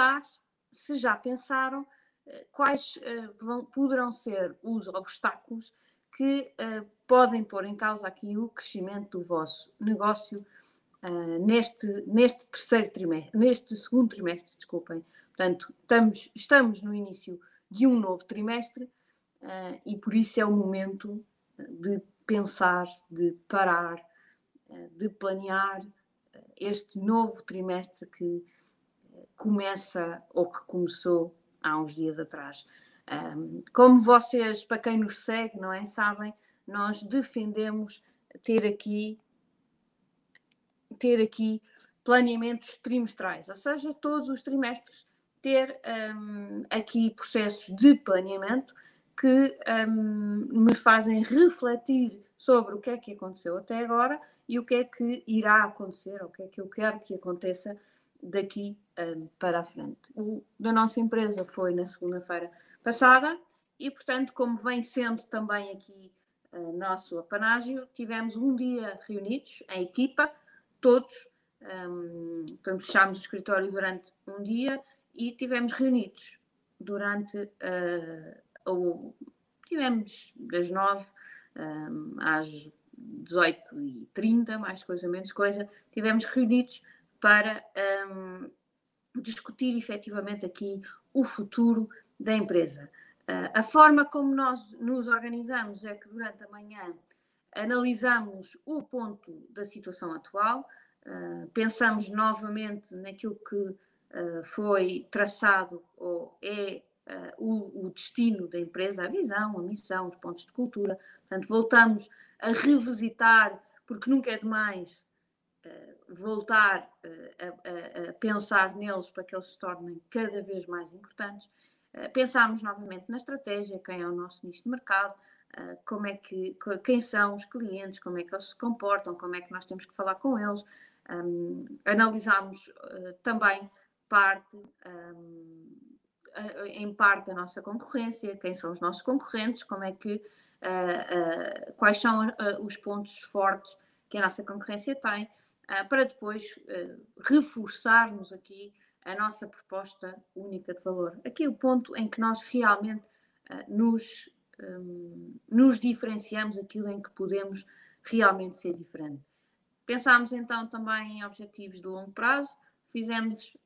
perguntar se já pensaram quais vão, poderão ser os obstáculos que podem pôr em causa aqui o crescimento do vosso negócio neste, neste terceiro trimestre, neste segundo trimestre, desculpem. Portanto, estamos, estamos no início de um novo trimestre e por isso é o momento de pensar, de parar, de planear este novo trimestre que começa ou que começou há uns dias atrás. Um, como vocês, para quem nos segue, não é, sabem, nós defendemos ter aqui ter aqui planeamentos trimestrais, ou seja, todos os trimestres ter um, aqui processos de planeamento que um, me fazem refletir sobre o que é que aconteceu até agora e o que é que irá acontecer, ou o que é que eu quero que aconteça daqui um, para a frente. O da nossa empresa foi na segunda-feira passada e, portanto, como vem sendo também aqui uh, nosso apanágio, tivemos um dia reunidos, em equipa, todos, um, portanto, fechámos o escritório durante um dia e tivemos reunidos durante uh, tivemos das 9 um, às 18h30, mais coisa menos coisa, tivemos reunidos para um, discutir efetivamente aqui o futuro da empresa. Uh, a forma como nós nos organizamos é que durante a manhã analisamos o ponto da situação atual, uh, pensamos novamente naquilo que uh, foi traçado ou é o, o, destino da empresa, a visão, a missão, os pontos de cultura. Portanto, voltamos a revisitar, porque nunca é demais voltar a, a, a, pensar neles para que eles se tornem cada vez mais importantes. Pensamos novamente na estratégia, quem é o nosso nicho de mercado, como é que, quem são os clientes, como é que eles se comportam, como é que nós temos que falar com eles. Um, analisamos uh, também parte, um, em parte, a nossa concorrência, quem são os nossos concorrentes, como é que, uh, uh, quais são os pontos fortes que a nossa concorrência tem, para depois reforçarmos aqui a nossa proposta única de valor. Aqui é o ponto em que nós realmente nos, um, nos diferenciamos, aquilo em que podemos realmente ser diferente. Pensámos então também em objetivos de longo prazo, fizemos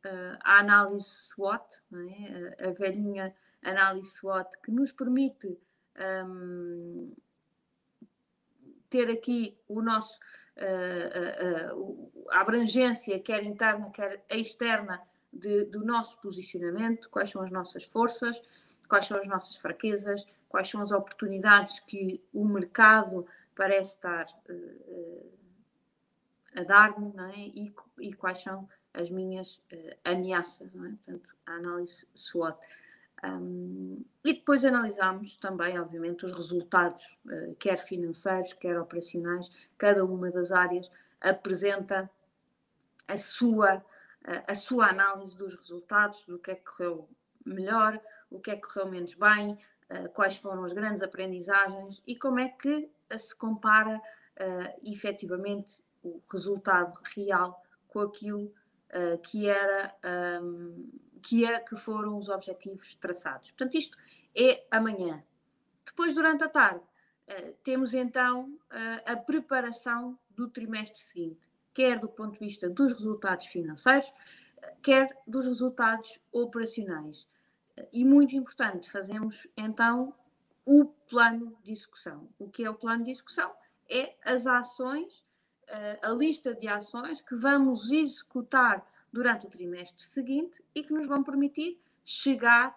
a análise SWOT, é? a, velhinha análise SWOT, que nos permite ter aqui o nosso, a abrangência, quer interna, quer externa, de, do nosso posicionamento, quais são as nossas forças, quais são as nossas fraquezas, quais são as oportunidades que o mercado parece estar a dar-me, é? e, e quais são as minhas uh, ameaças, é? Portanto, a análise SWOT. Um, e depois analisamos também, obviamente, os resultados, uh, quer financeiros, quer operacionais. Cada uma das áreas apresenta a sua, uh, a sua análise dos resultados, do que é que correu melhor, o que é que correu menos bem, quais foram as grandes aprendizagens e como é que se compara efetivamente o resultado real com aquilo uh, que era um, que, é, que foram os objetivos traçados. Portanto, isto é amanhã. Depois, durante a tarde, uh, temos então uh, a preparação do trimestre seguinte, quer do ponto de vista dos resultados financeiros, quer dos resultados operacionais. E muito importante, fazemos então o plano de execução. O que é o plano de execução? É as ações a lista de ações que vamos executar durante o trimestre seguinte e que nos vão permitir chegar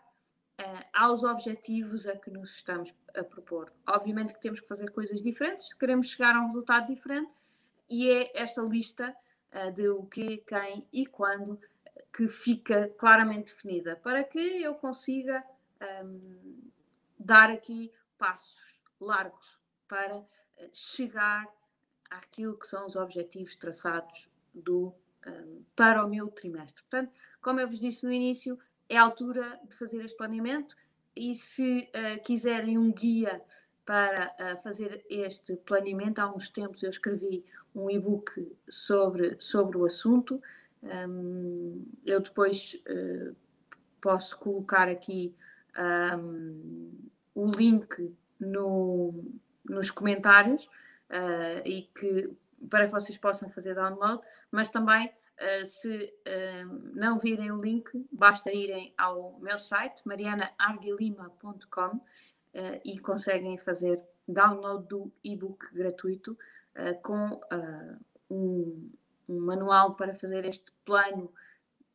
uh, aos objetivos a que nos estamos a propor. Obviamente que temos que fazer coisas diferentes queremos chegar a um resultado diferente e é esta lista uh, de o que, quem e quando que fica claramente definida para que eu consiga um, dar aqui passos largos para chegar àquilo que são os objetivos traçados do, um, para o meu trimestre. Portanto, como eu vos disse no início, é a altura de fazer este planeamento e se uh, quiserem um guia para uh, fazer este planeamento, há uns tempos eu escrevi um e-book sobre, sobre o assunto. Um, eu depois uh, posso colocar aqui um, o link no, nos comentários e que para que vocês possam fazer download, mas também uh, se uh, não virem o link, basta irem ao meu site marianaarguilima.com e conseguem fazer download do e-book gratuito com um, um, manual para fazer este plano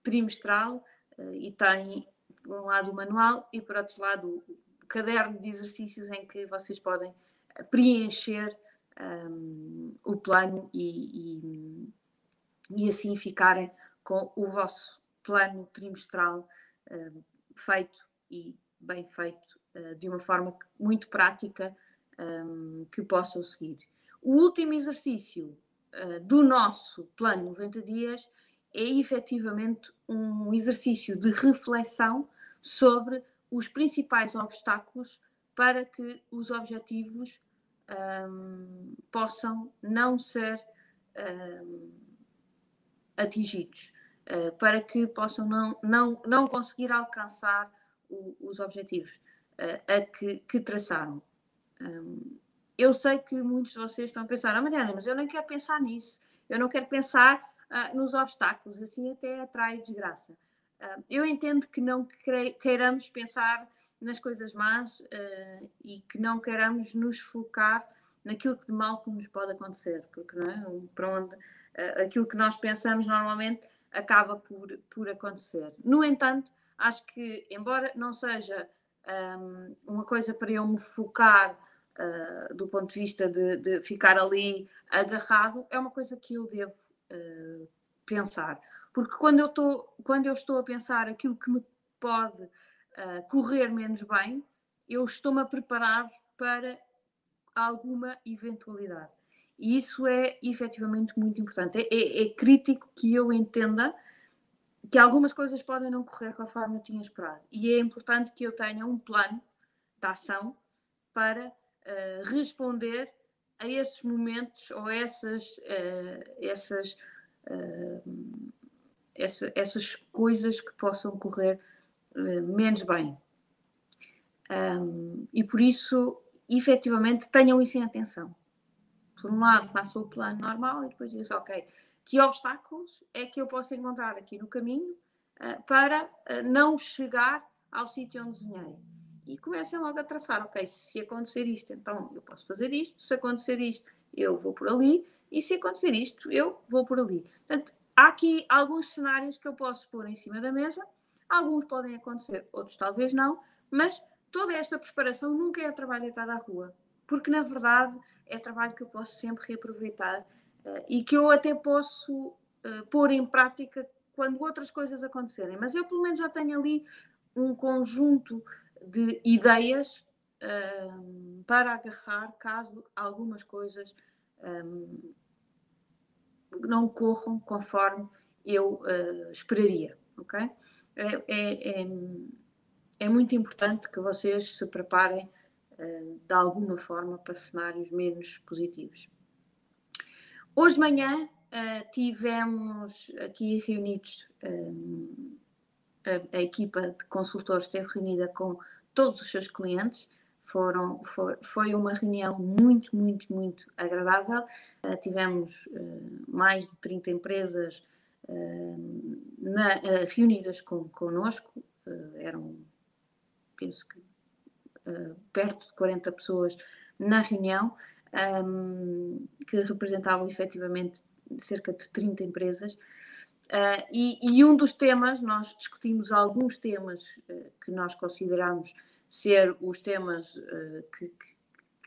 trimestral e tem por um lado o manual e por outro lado o caderno de exercícios em que vocês podem preencher um, o plano e, e, e, assim ficarem com o vosso plano trimestral uh, feito e bem feito uh, de uma forma muito prática um, que possam seguir. O último exercício uh, do nosso plano 90 dias é efetivamente um exercício de reflexão sobre os principais obstáculos para que os objetivos um, possam não ser um, atingidos, uh, para que possam não, não, não conseguir alcançar o, os objetivos uh, a que, que traçaram. Um, eu sei que muitos de vocês estão a pensar, ah, Mariana, mas eu não quero pensar nisso, eu não quero pensar uh, nos obstáculos, assim até atrai desgraça. eu entendo que não queiramos pensar nas coisas más uh, e que não queiramos nos focar naquilo que de mal que nos pode acontecer, porque não é? para onde uh, aquilo que nós pensamos normalmente acaba por, por acontecer. No entanto, acho que, embora não seja um, uma coisa para eu me focar uh, do ponto de vista de, de, ficar ali agarrado, é uma coisa que eu devo pensar. Porque quando eu, tô, quando eu estou a pensar aquilo que me pode uh, correr menos bem, eu estou-me a preparar para alguma eventualidade. E isso é efetivamente muito importante. É, é, é, crítico que eu entenda que algumas coisas podem não correr conforme eu tinha esperado. E é importante que eu tenha um plano de ação para uh, responder a esses momentos ou essas, uh, essas, uh, essa, essas coisas que possam correr menos bem. Um, e por isso, efetivamente, tenham isso em atenção. Por um lado, façam o plano normal e depois dizem, ok, que obstáculos é que eu posso encontrar aqui no caminho uh, para uh, não chegar ao sítio onde desenhei? E comecem logo a traçar, ok, se acontecer isto, então eu posso fazer isto, se acontecer isto, eu vou por ali, e se acontecer isto, eu vou por ali. Portanto, há aqui alguns cenários que eu posso pôr em cima da mesa Alguns podem acontecer, outros talvez não, mas toda esta preparação nunca é trabalho deitado à rua, porque na verdade é trabalho que eu posso sempre reaproveitar uh, e que eu até posso uh, pôr em prática quando outras coisas acontecerem. Mas eu pelo menos já tenho ali um conjunto de ideias uh, para agarrar caso algumas coisas um, não corram conforme eu esperaria, ok? É, é, é, é muito importante que vocês se preparem uh, de alguma forma para cenários menos positivos. Hoje de manhã uh, tivemos aqui reunidos, um, a, equipa de consultores esteve reunida com todos os seus clientes. Foram, foi, uma reunião muito, muito, muito agradável. Tivemos mais de 30 empresas na, uh, reunidas com, connosco, uh, eram, penso que, uh, perto de 40 pessoas na reunião, que representavam efetivamente cerca de 30 empresas. E, e, um dos temas, nós discutimos alguns temas que nós consideramos ser os temas que, que,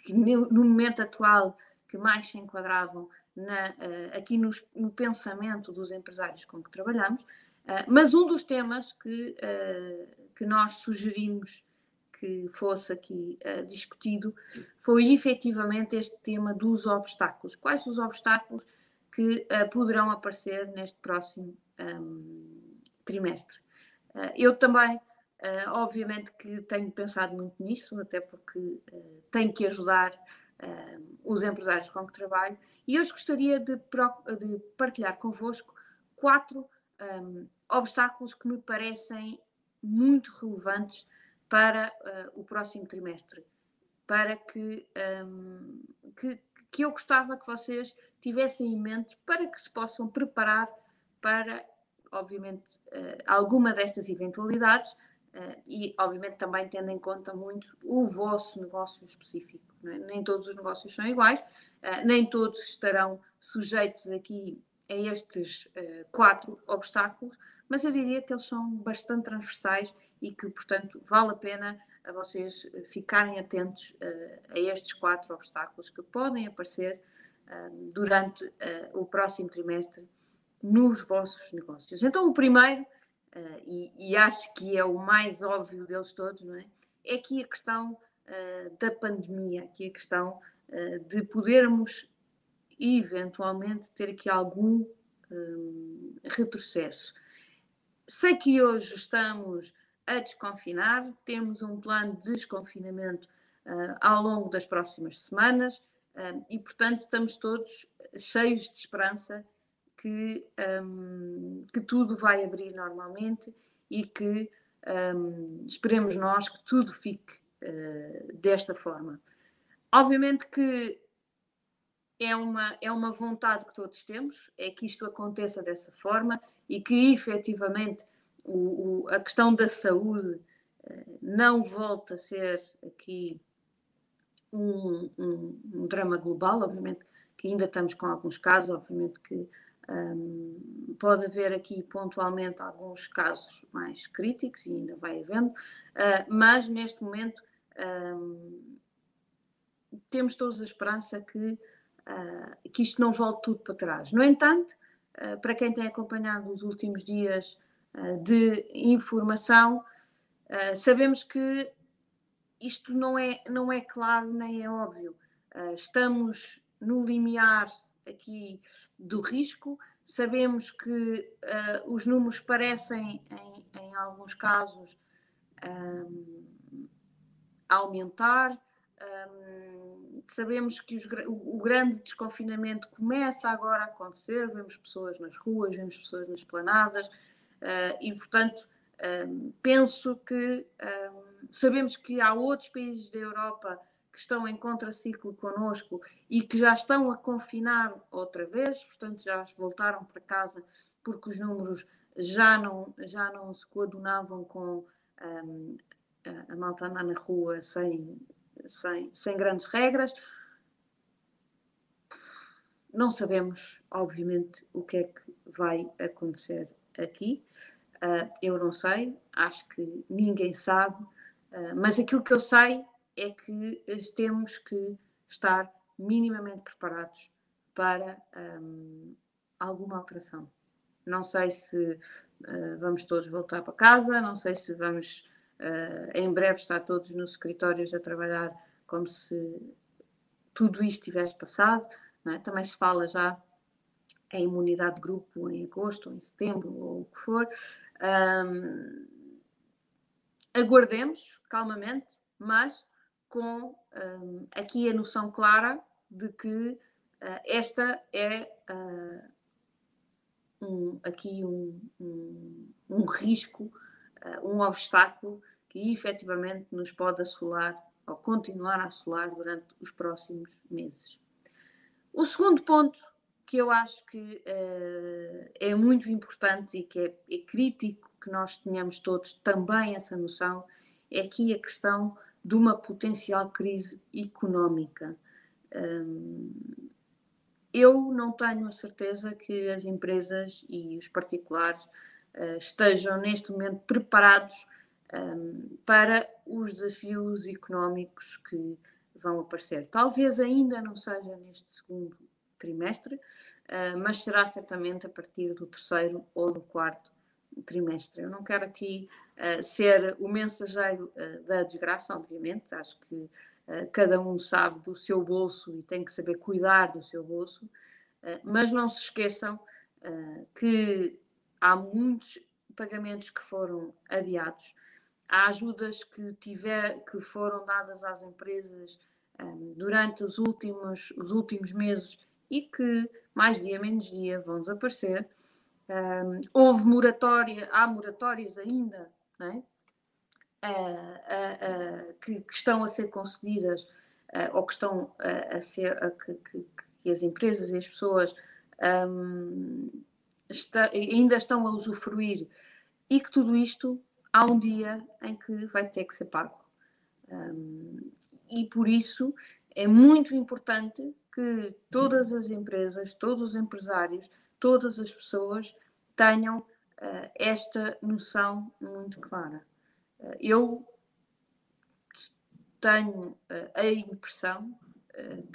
que no momento atual que mais se enquadravam na, uh, aqui nos, no pensamento dos empresários com que trabalhamos, uh, mas um dos temas que, uh, que nós sugerimos que fosse aqui discutido foi efetivamente este tema dos obstáculos. Quais os obstáculos que poderão aparecer neste próximo um, trimestre? eu também obviamente que tenho pensado muito nisso, até porque tenho que ajudar uh, os empresários com que trabalho, e hoje gostaria de, de partilhar convosco quatro um, obstáculos que me parecem muito relevantes para uh, o próximo trimestre, para que, um, que, que eu gostava que vocês tivessem em mente para que se possam preparar para, obviamente, uh, alguma destas eventualidades uh, e, obviamente, também tendo em conta muito o vosso negócio específico. É? Nem todos os negócios são iguais, nem todos estarão sujeitos aqui a estes quatro obstáculos, mas eu diria que eles são bastante transversais e que, portanto, vale a pena a vocês ficarem atentos uh, a estes quatro obstáculos que podem aparecer uh, durante uh, o próximo trimestre nos vossos negócios. Então, o primeiro, e, e, acho que é o mais óbvio deles todos, não é? É aqui a questão da pandemia, aqui a questão de podermos eventualmente ter aqui algum um, retrocesso. Sei que hoje estamos a desconfinar, temos um plano de desconfinamento uh, ao longo das próximas semanas uh, e, portanto, estamos todos cheios de esperança que, um, que tudo vai abrir normalmente e que um, esperemos nós que tudo fique uh, desta forma. Obviamente que é uma, é uma vontade que todos temos, é que isto aconteça dessa forma e que efetivamente o, o, a questão da saúde eh, não volta a ser aqui um, um, um, drama global, obviamente que ainda estamos com alguns casos, obviamente que um, pode haver aqui pontualmente alguns casos mais críticos e ainda vai havendo, uh, mas neste momento temos todos a esperança que, uh, que isto não volte tudo para trás. No entanto, uh, para quem tem acompanhado os últimos dias eh, de informação, sabemos que isto não é, não é claro nem é óbvio. Estamos no limiar aqui do risco, sabemos que os números parecem, em, em alguns casos, um, aumentar. Um, sabemos que os, o, o, grande desconfinamento começa agora a acontecer, vemos pessoas nas ruas, vemos pessoas nas planadas, Uh, e, portanto, um, penso que um, sabemos que há outros países da Europa que estão em contraciclo connosco e que já estão a confinar outra vez, portanto, já voltaram para casa porque os números já não, já não se coadunavam com um, a, malta andar na rua sem, sem, sem grandes regras. Não sabemos, obviamente, o que é que vai acontecer aqui. Uh, eu não sei, acho que ninguém sabe, uh, mas aquilo que eu sei é que temos que estar minimamente preparados para um, alguma alteração. Não sei se uh, vamos todos voltar para casa, não sei se vamos em breve estar todos nos escritórios a trabalhar como se tudo isto tivesse passado. É? Também se fala já a imunidade de grupo em agosto ou em setembro ou o que for. Um, aguardemos calmamente, mas com um, aqui a noção clara de que uh, esta é uh, um, aqui um, um risco, uh, um obstáculo que efetivamente nos pode assolar ou continuar a assolar durante os próximos meses. O segundo ponto que eu acho que uh, é muito importante e que é, é, crítico que nós tenhamos todos também essa noção, é aqui a questão de uma potencial crise económica. Um, eu não tenho a certeza que as empresas e os particulares estejam neste momento preparados um, para os desafios económicos que vão aparecer. Talvez ainda não seja neste segundo trimestre, uh, mas será certamente a partir do terceiro ou do quarto trimestre. Eu não quero aqui uh, ser o mensageiro da desgraça, obviamente, acho que cada um sabe do seu bolso e tem que saber cuidar do seu bolso, mas não se esqueçam que há muitos pagamentos que foram adiados, há ajudas que, tiver, que foram dadas às empresas um, durante os últimos, os últimos meses e que mais dia menos dia vão desaparecer. Um, houve moratória, há moratórias ainda, é? que, que, estão a ser concedidas ou que estão a, ser que, que, que, as empresas e as pessoas um, está, ainda estão a usufruir e que tudo isto há um dia em que vai ter que ser pago. Um, e por isso é muito importante que todas as empresas, todos os empresários, todas as pessoas tenham uh, esta noção muito clara. Uh, eu tenho uh, a impressão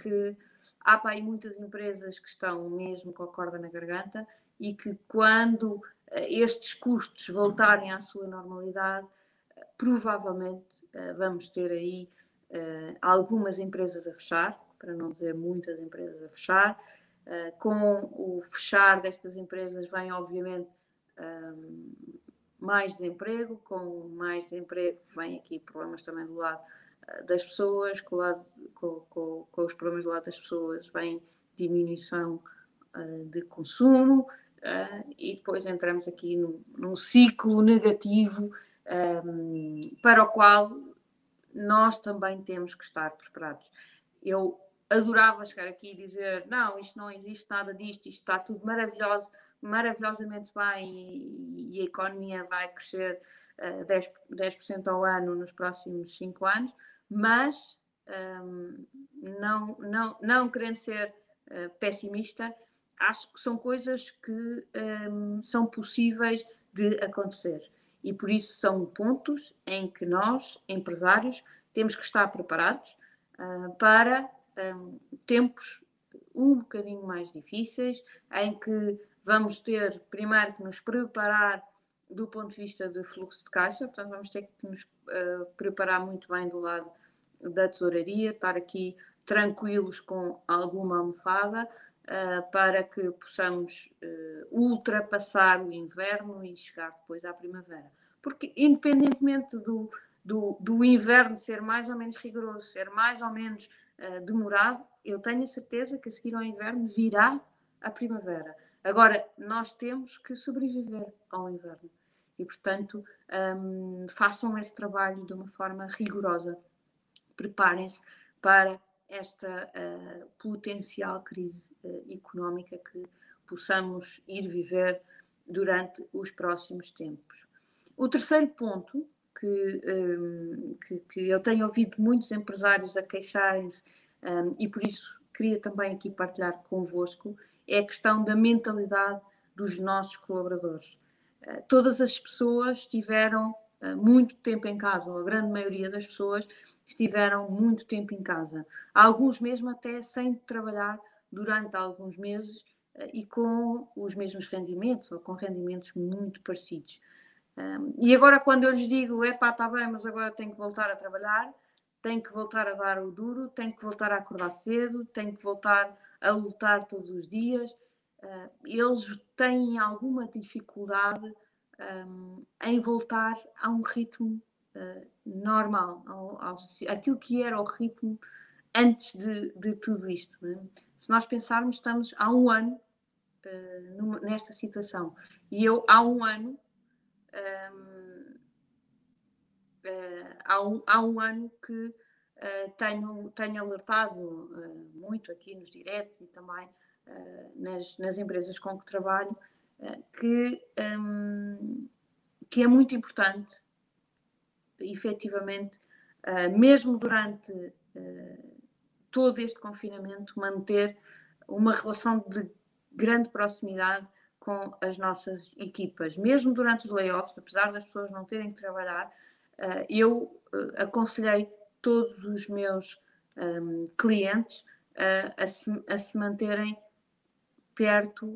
que há para aí muitas empresas que estão mesmo com a corda na garganta e que quando estes custos voltarem à sua normalidade, provavelmente vamos ter aí algumas empresas a fechar, para não dizer muitas empresas a fechar. Com o fechar destas empresas vem, obviamente, mais desemprego, com mais desemprego vem aqui problemas também do lado das pessoas, com, lado, com, com, com, os problemas do lado das pessoas vem diminuição de consumo e depois entramos aqui num, ciclo negativo um, para o qual nós também temos que estar preparados. Eu adorava chegar aqui e dizer: não, isto não existe nada disto, isto está tudo maravilhoso, maravilhosamente bem e, a economia vai crescer uh, 10%, 10 ao ano nos próximos 5 anos, mas um, não, não, não querendo ser uh, pessimista, acho que são coisas que um, são possíveis de acontecer. E por isso são pontos em que nós, empresários, temos que estar preparados uh, para um, tempos um bocadinho mais difíceis, em que vamos ter primeiro que nos preparar do ponto de vista de fluxo de caixa, portanto, vamos ter que nos uh, preparar muito bem do lado da tesouraria, estar aqui tranquilos com alguma almofada uh, para que possamos uh, ultrapassar o inverno e chegar depois à primavera. Porque, independentemente do, do, do inverno ser mais ou menos rigoroso, ser mais ou menos uh, demorado, eu tenho a certeza que a seguir ao inverno virá a primavera. Agora, nós temos que sobreviver ao inverno e, portanto, um, façam esse trabalho de uma forma rigorosa. Preparem-se para esta uh, potencial crise uh, económica que possamos ir viver durante os próximos tempos. O terceiro ponto que, um, que, que, eu tenho ouvido muitos empresários a queixarem-se um, e por isso queria também aqui partilhar convosco, é a questão da mentalidade dos nossos colaboradores. Uh, todas as pessoas tiveram muito tempo em casa, ou a grande maioria das pessoas estiveram muito tempo em casa. Alguns mesmo até sem trabalhar durante alguns meses uh, e com os mesmos rendimentos, ou com rendimentos muito parecidos. E agora, quando eu lhes digo, é pá, está bem, mas agora tenho que voltar a trabalhar, tenho que voltar a dar o duro, tenho que voltar a acordar cedo, tenho que voltar a lutar todos os dias, uh, eles têm alguma dificuldade em voltar a um ritmo uh, normal, ao, ao, aquilo que era o ritmo antes de, de tudo isto. Né? Se nós pensarmos, estamos há um ano uh, numa, nesta situação. E eu, há um ano, um, uh, há, um, há um ano que tenho, tenho alertado muito aqui nos diretos e também nas, nas empresas com que trabalho que, um, que é muito importante, efetivamente, mesmo durante todo este confinamento, manter uma relação de grande proximidade com as nossas equipas. Mesmo durante os layoffs, apesar das pessoas não terem que trabalhar, eh, eu aconselhei todos os meus um, ehm, clientes uh, a, se, a, se, manterem perto,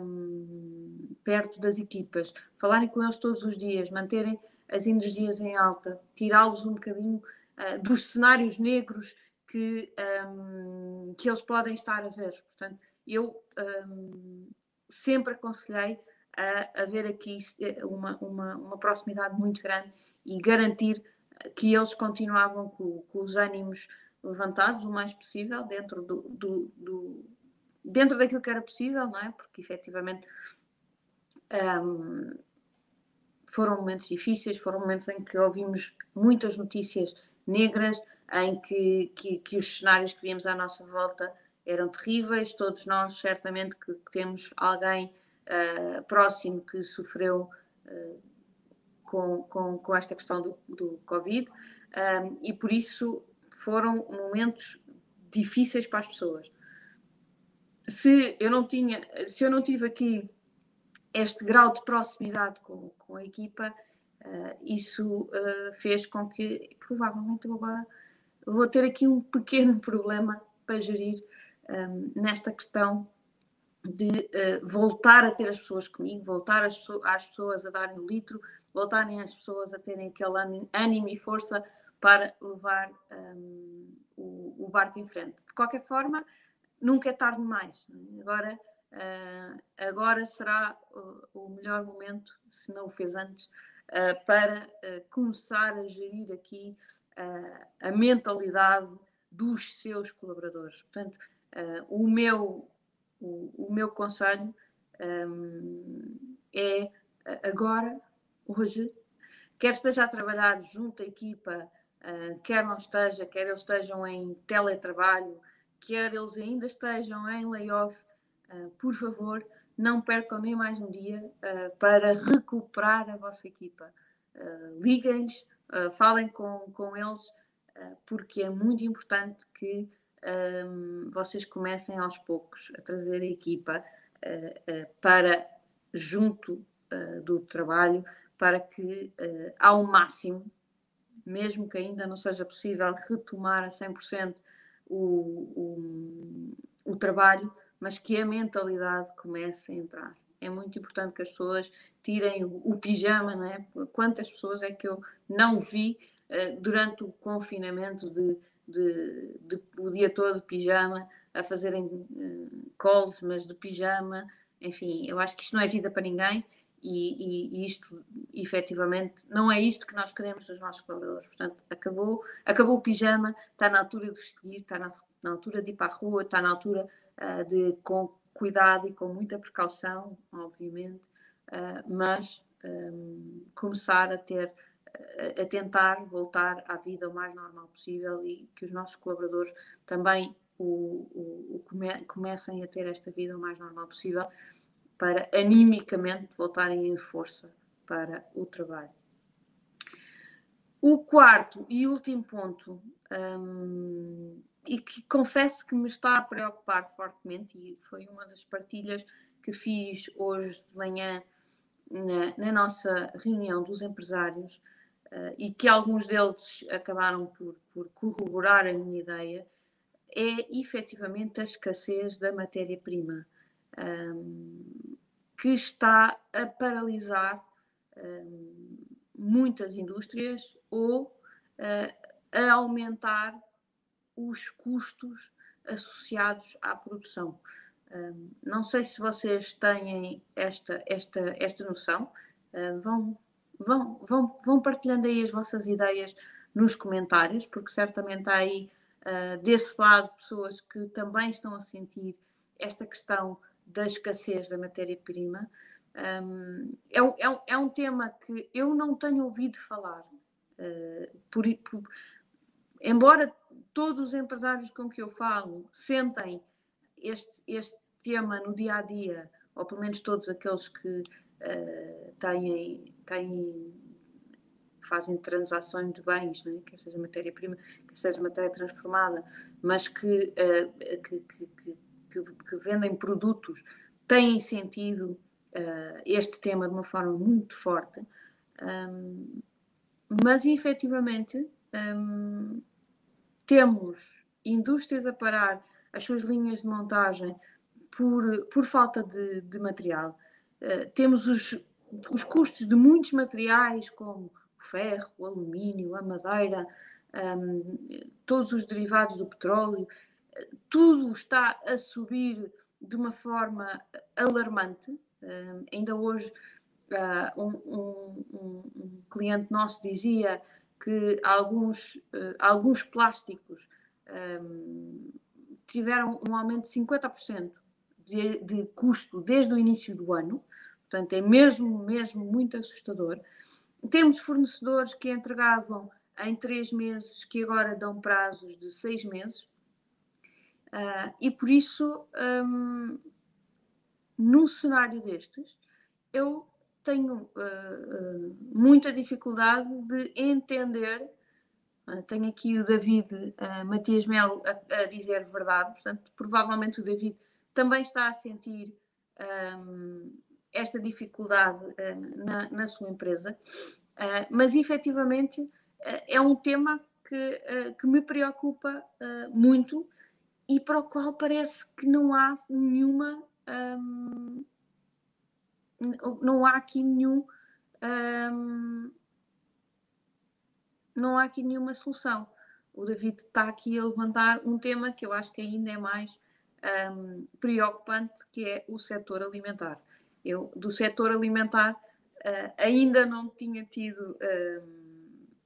um, ehm, perto das equipas, falarem com eles todos os dias, manterem as energias em alta, tirá-los um bocadinho uh, dos cenários negros que, um, que eles podem estar a ver. Portanto, eu sempre aconselhei a haver aqui eh, uma, uma, uma, proximidade muito grande e garantir que eles continuavam com, com, os ânimos levantados o mais possível dentro do, do, do, dentro daquilo que era possível, não é? Porque efetivamente um, foram momentos difíceis, foram momentos em que ouvimos muitas notícias negras, em que, que, que os cenários que víamos à nossa volta eram terríveis. Todos nós, certamente, que, temos alguém uh, próximo que sofreu uh, com, com, com, esta questão do, do Covid, um, e por isso foram momentos difíceis para as pessoas. Se eu não tinha, se eu não tive aqui este grau de proximidade com, com a equipa, uh, isso uh, fez com que provavelmente eu agora vou ter aqui um pequeno problema para gerir um, nesta questão de uh, voltar a ter as pessoas comigo, voltar as, às pessoas a darem o litro, voltarem as pessoas a terem aquele ânimo e força para levar um, o, o, barco em frente. De qualquer forma, nunca é tarde demais. Agora, uh, agora será o, o, melhor momento, se não o fez antes, uh, para uh, começar a gerir aqui a mentalidade dos seus colaboradores. Portanto, o meu o, o meu conselho um, é agora, hoje, quer esteja a trabalhar junto à equipa, quer não esteja, quer eles estejam em teletrabalho, quer eles ainda estejam em layoff, uh, por favor, não percam nem mais um dia uh, para recuperar a vossa equipa. Liguem-lhes, falem com, com eles, porque é muito importante que um, vocês comecem aos poucos a trazer a equipa uh, uh, para junto uh, do trabalho, para que ao máximo, mesmo que ainda não seja possível retomar a 100% o, o, o trabalho, mas que a mentalidade comece a entrar. É muito importante que as pessoas tirem o, o pijama, não é? Quantas pessoas é que eu não vi durante o confinamento de de, de, o dia todo de pijama, a fazerem uh, calls, mas de pijama. Enfim, eu acho que isto não é vida para ninguém e, e, e, isto, efetivamente, não é isto que nós queremos dos nossos colaboradores. Portanto, acabou, acabou o pijama, está na altura de vestir, está na, na altura de ir para a rua, está na altura uh, de, com cuidado e com muita precaução, obviamente, uh, mas um, começar a ter a, tentar voltar à vida o mais normal possível e que os nossos colaboradores também o, o, o come, comecem a ter esta vida o mais normal possível para animicamente voltarem em força para o trabalho. O quarto e último ponto, e que confesso que me está a preocupar fortemente, e foi uma das partilhas que fiz hoje de manhã na, na nossa reunião dos empresários, uh, e que alguns deles acabaram por, por corroborar a minha ideia, é efetivamente a escassez da matéria-prima, um, que está a paralisar um, muitas indústrias ou uh, a aumentar os custos associados à produção. Um, não sei se vocês têm esta, esta, esta noção, uh, vão vão, vão, vão partilhando aí as vossas ideias nos comentários, porque certamente há aí uh, desse lado pessoas que também estão a sentir esta questão da escassez da matéria-prima. Um, é, é, é, um tema que eu não tenho ouvido falar. Uh, por, por, embora todos os empresários com que eu falo sentem este, este tema no dia a dia, ou pelo menos todos aqueles que uh, têm, têm, fazem transações de bens, é? quer seja matéria-prima, quer seja matéria transformada, mas que, uh, que, que, que, vendem produtos, têm sentido uh, este tema de uma forma muito forte, um, mas efetivamente temos indústrias a parar as suas linhas de montagem por, por falta de, de material. Eh, temos os, os custos de muitos materiais, como o ferro, o alumínio, a madeira, um, ehm, todos os derivados do petróleo, eh, tudo está a subir de uma forma alarmante. Um, ehm, ainda hoje, uh, um, um, cliente nosso dizia que alguns, uh, alguns plásticos ehm, tiveram um aumento de 50% de, de custo desde o início do ano. Portanto, é mesmo, mesmo muito assustador. Temos fornecedores que entregavam em três meses, que agora dão prazos de seis meses. Uh, e por isso, um, num cenário destes, eu tenho uh, uh, muita dificuldade de entender. tenho aqui o David Matias Melo a, a, dizer verdade, portanto, provavelmente o David também está a sentir um, esta dificuldade na, na, sua empresa, mas efetivamente é um tema que, que me preocupa muito e para o qual parece que não há nenhuma. Hum, não há aqui nenhum. Hum, não há aqui nenhuma solução. O David está aqui a levantar um tema que eu acho que ainda é mais hum, preocupante, que é o setor alimentar. Eu, do setor alimentar, uh, ainda não tinha tido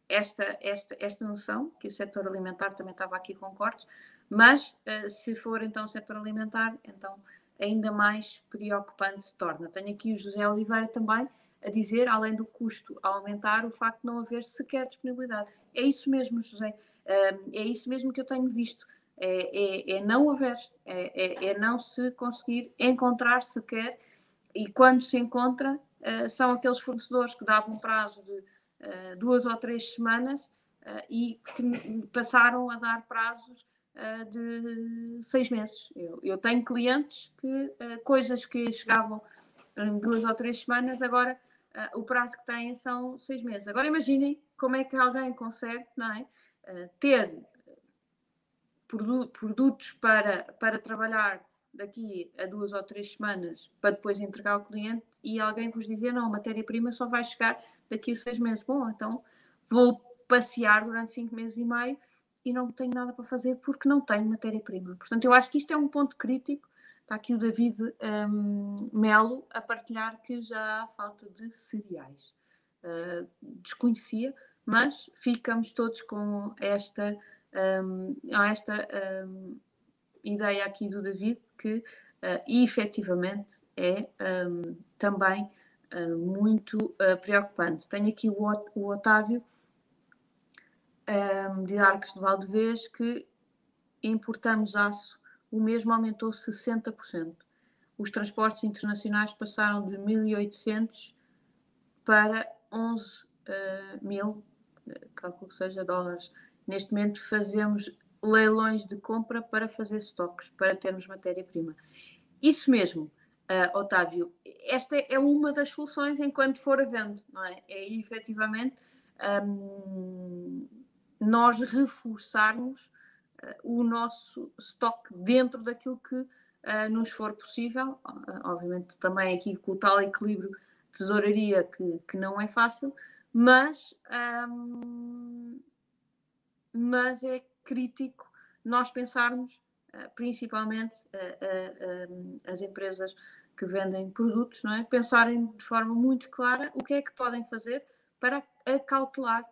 esta, esta, esta noção, que o setor alimentar também estava aqui com cortes, mas uh, se for então o setor alimentar, então ainda mais preocupante se torna. Tenho aqui o José Oliveira também a dizer, além do custo a aumentar, o facto de não haver sequer disponibilidade. É isso mesmo, José, é isso mesmo que eu tenho visto. É, é, é não haver, é, é, é, não se conseguir encontrar sequer, e quando se encontra, uh, são aqueles fornecedores que davam prazo de uh, duas ou três semanas uh, e que passaram a dar prazos uh, de seis meses. Eu, eu tenho clientes que coisas que chegavam em duas ou três semanas, agora o prazo que têm são seis meses. Agora imaginem como é que alguém consegue não é, ter produtos para, para trabalhar daqui a duas ou três semanas para depois entregar ao cliente e alguém vos dizer não, a matéria-prima só vai chegar daqui a seis meses. Bom, então vou passear durante cinco meses e meio e não tenho nada para fazer porque não tenho matéria-prima. Portanto, eu acho que isto é um ponto crítico. Está aqui o David um, Melo a partilhar que já há falta de cereais. Uh, desconhecia, mas ficamos todos com esta, um, esta um, ideia aqui do David que uh, efetivamente é um, também uh, muito uh, preocupante. Tenho aqui o, o Otávio um, de Arcos de Valdevez que importamos aço, o mesmo aumentou 60%. Os transportes internacionais passaram de 1.800 para 11 mil, calculo que seja dólares. Neste momento fazemos leilões de compra para fazer estoques, para termos matéria-prima. Isso mesmo, uh, Otávio, esta é uma das soluções enquanto for havendo, não é? É efetivamente um, nós reforçarmos uh, o nosso estoque dentro daquilo que uh, nos for possível, obviamente também aqui com o tal equilíbrio tesouraria que, que não é fácil, mas, um, mas é crítico nós pensarmos, eh, principalmente eh, eh, as empresas que vendem produtos, não é? pensarem de forma muito clara o que é que podem fazer para acautelar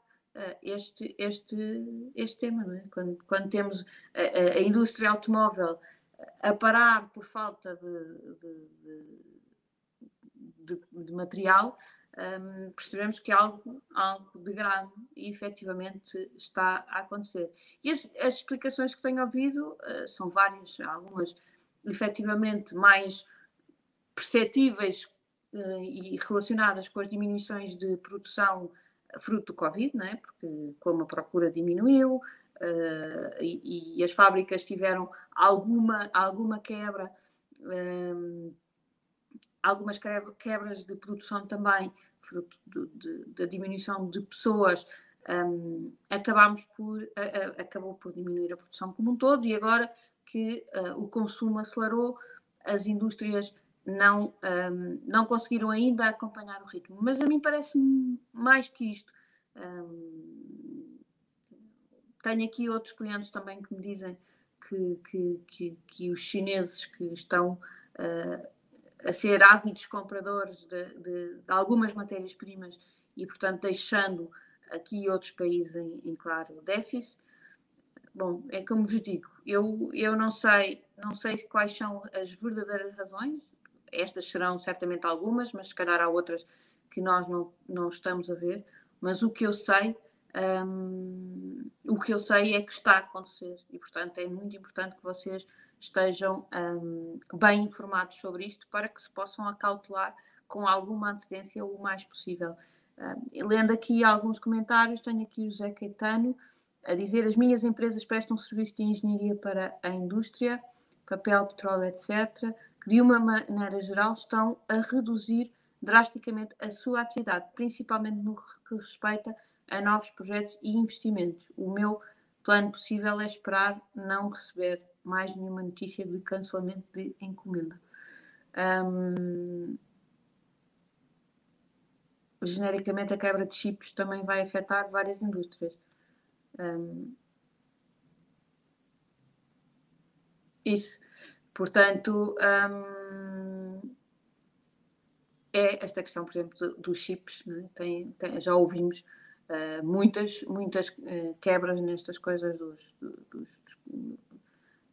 este, este, este tema. Não é? quando, quando temos a, a indústria automóvel a parar por falta de, de, de, de material, um, percebemos que algo, algo de grave e efetivamente está a acontecer. E as, as explicações que tenho ouvido uh, são várias, algumas efetivamente mais perceptíveis uh, e relacionadas com as diminuições de produção fruto do Covid, não é? porque como a procura diminuiu uh, e, e, as fábricas tiveram alguma, alguma quebra algumas quebras de produção também, fruto de, de, da diminuição de pessoas, um, acabámos por, a, a, acabou por diminuir a produção como um todo e agora que uh, o consumo acelerou, as indústrias não, um, não conseguiram ainda acompanhar o ritmo. Mas a mim parece mais que isto. Um, tenho aqui outros clientes também que me dizem que, que, que, que os chineses que estão uh, a ser ávidos compradores de, de, de algumas matérias-primas e, portanto, deixando aqui outros países em, em, claro déficit. Bom, é como vos digo, eu, eu não sei, não sei quais são as verdadeiras razões. Estas serão certamente algumas, mas se calhar há outras que nós não, não estamos a ver. Mas o que eu sei, um, o que eu sei é que está a acontecer e, portanto, é muito importante que vocês estejam um, bem informados sobre isto para que se possam acautelar com alguma antecedência o mais possível. Um, lendo aqui alguns comentários, tenho aqui o José Caetano a dizer as minhas empresas prestam serviço de engenharia para a indústria, papel, petróleo, etc., de uma maneira geral estão a reduzir drasticamente a sua atividade, principalmente no que respeita a novos projetos e investimentos. O meu plano possível é esperar não receber mais nenhuma notícia de cancelamento de encomenda. Um, genericamente, a quebra de chips também vai afetar várias indústrias. Um, isso. Portanto, um, é esta questão, por exemplo, dos chips. Né? Tem, tem, já ouvimos uh, muitas, muitas uh, quebras nestas coisas dos, dos,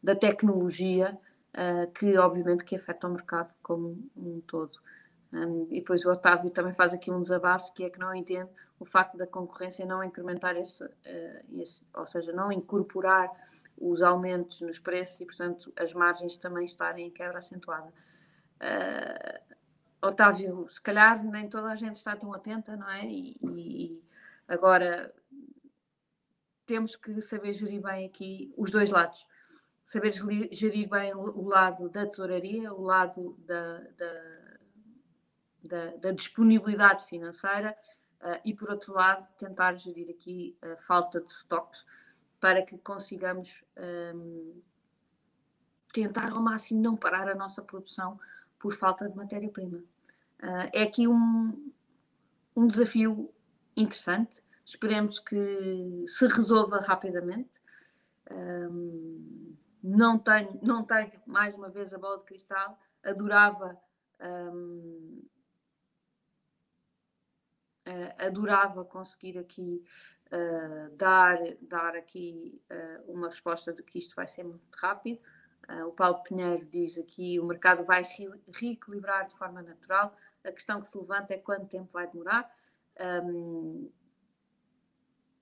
da tecnologia, uh, que obviamente que afeta o mercado como um todo. Um, e depois o Otávio também faz aqui um desabafo, que é que não entende o facto da concorrência não incrementar esse, esse ou seja, não incorporar os aumentos nos preços e, portanto, as margens também estarem em quebra acentuada. Uh, Otávio, se calhar nem toda a gente está tão atenta, não é? E, e, agora temos que saber gerir bem aqui os dois lados. Saber gerir bem o lado da tesouraria, o lado da, da, da, da disponibilidade financeira uh, e, por outro lado, tentar gerir aqui a falta de estoques para que consigamos um, tentar ao máximo não parar a nossa produção por falta de matéria-prima. Uh, é aqui um, um desafio interessante. Esperemos que se resolva rapidamente. Um, não, tenho, não tenho, mais uma vez, a bola de cristal. Adorava. Um, adorava conseguir aqui uh, dar, dar aqui uh, uma resposta de que isto vai ser muito rápido. o Paulo Pinheiro diz aqui o mercado vai re reequilibrar de forma natural a questão que se levanta é quanto tempo vai demorar. Um,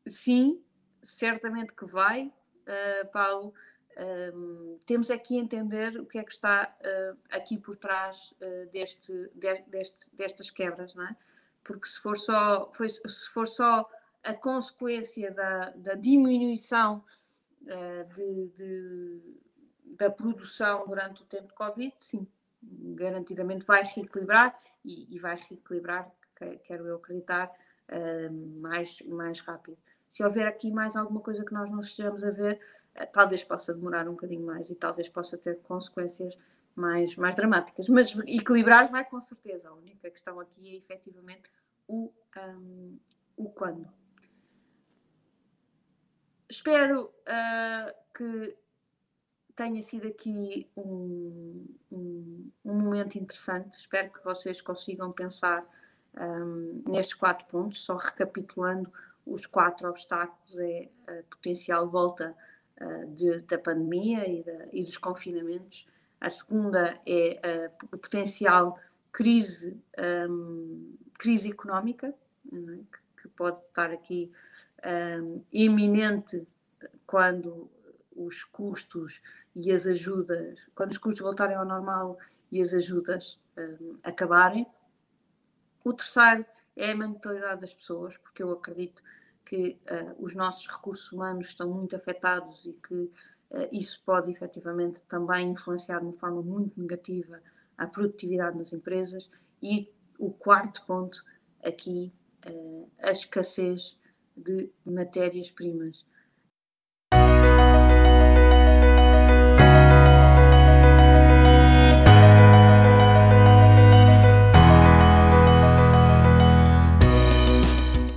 sim, certamente que vai, uh, Paulo. Um, temos aqui a entender o que é que está uh, aqui por trás uh, deste, de, deste, destas quebras, não é? Porque se for só, foi, se for só a consequência da, da diminuição de, de, da produção durante o tempo de Covid, sim, garantidamente vai reequilibrar e, e vai reequilibrar, quero eu acreditar, uh, mais, mais rápido. Se houver aqui mais alguma coisa que nós não estejamos a ver, uh, talvez possa demorar um bocadinho mais e talvez possa ter consequências mais, mais dramáticas. Mas equilibrar vai com certeza. A única questão aqui é efetivamente o, um, o quando. Espero uh, que tenha sido aqui um, um, um, momento interessante. Espero que vocês consigam pensar um, nestes quatro pontos, só recapitulando os quatro obstáculos é a potencial volta uh, de, da pandemia e, da, e, dos confinamentos. A segunda é a, potencial crise, crise económica, é? que, pode estar aqui iminente quando os custos e as ajudas, quando os custos voltarem ao normal e as ajudas um, acabarem. O terceiro é a mentalidade das pessoas, porque eu acredito que uh, os nossos recursos humanos estão muito afetados e que isso pode efetivamente também influenciar de uma forma muito negativa a produtividade nas empresas. E o quarto ponto aqui, uh, a escassez de matérias-primas